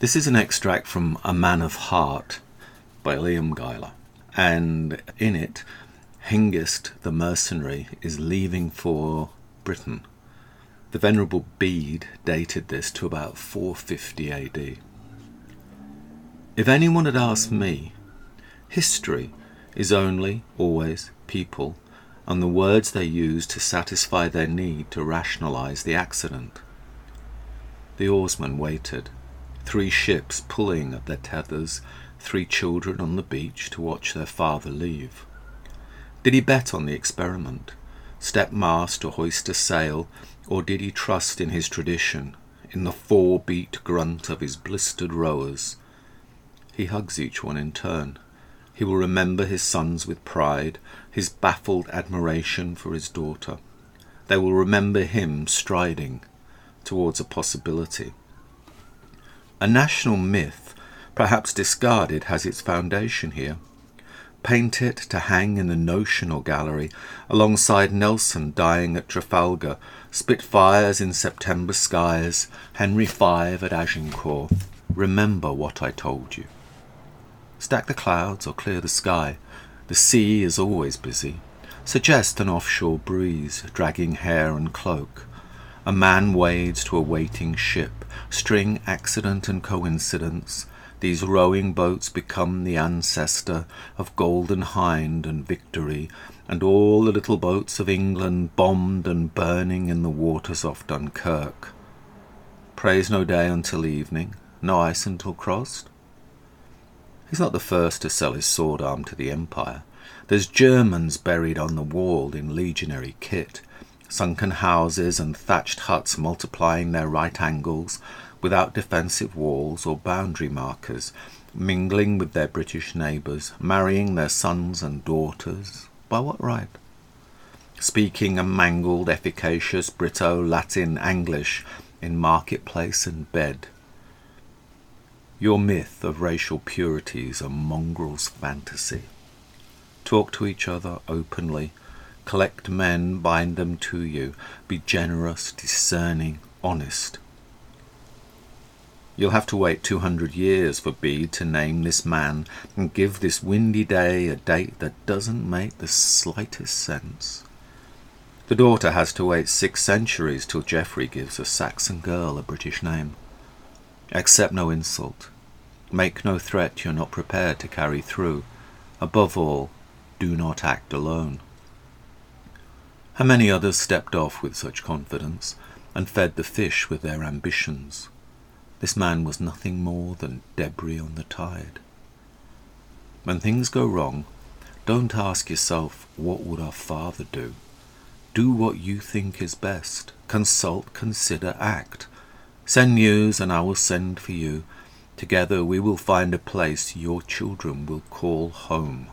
This is an extract from A Man of Heart by Liam Guilar, and in it, Hengist the mercenary is leaving for Britain. The Venerable Bede dated this to about 450 AD. If anyone had asked me, history is only, always, people and the words they use to satisfy their need to rationalize the accident. The oarsman waited three ships pulling at their tethers, three children on the beach to watch their father leave. Did he bet on the experiment, step mast or hoist a sail, or did he trust in his tradition, in the four beat grunt of his blistered rowers? He hugs each one in turn. He will remember his sons with pride, his baffled admiration for his daughter. They will remember him striding towards a possibility. A national myth, perhaps discarded, has its foundation here. Paint it to hang in the notional gallery alongside Nelson dying at Trafalgar, Spitfires in September skies, Henry V at Agincourt. Remember what I told you. Stack the clouds or clear the sky. The sea is always busy. Suggest an offshore breeze, dragging hair and cloak. A man wades to a waiting ship. String accident and coincidence. These rowing boats become the ancestor of Golden Hind and Victory, and all the little boats of England bombed and burning in the waters off Dunkirk. Praise no day until evening, no ice until crossed. He's not the first to sell his sword arm to the Empire. There's Germans buried on the wall in legionary kit sunken houses and thatched huts multiplying their right angles without defensive walls or boundary markers, mingling with their British neighbours, marrying their sons and daughters. By what right? Speaking a mangled, efficacious Brito Latin English in marketplace and bed. Your myth of racial purity is a mongrel's fantasy. Talk to each other openly Collect men, bind them to you. Be generous, discerning, honest. You'll have to wait 200 years for Bede to name this man and give this windy day a date that doesn't make the slightest sense. The daughter has to wait six centuries till Geoffrey gives a Saxon girl a British name. Accept no insult. Make no threat you're not prepared to carry through. Above all, do not act alone. How many others stepped off with such confidence and fed the fish with their ambitions? This man was nothing more than debris on the tide. When things go wrong, don't ask yourself, what would our Father do? Do what you think is best. Consult, consider, act. Send news, and I will send for you. Together we will find a place your children will call home.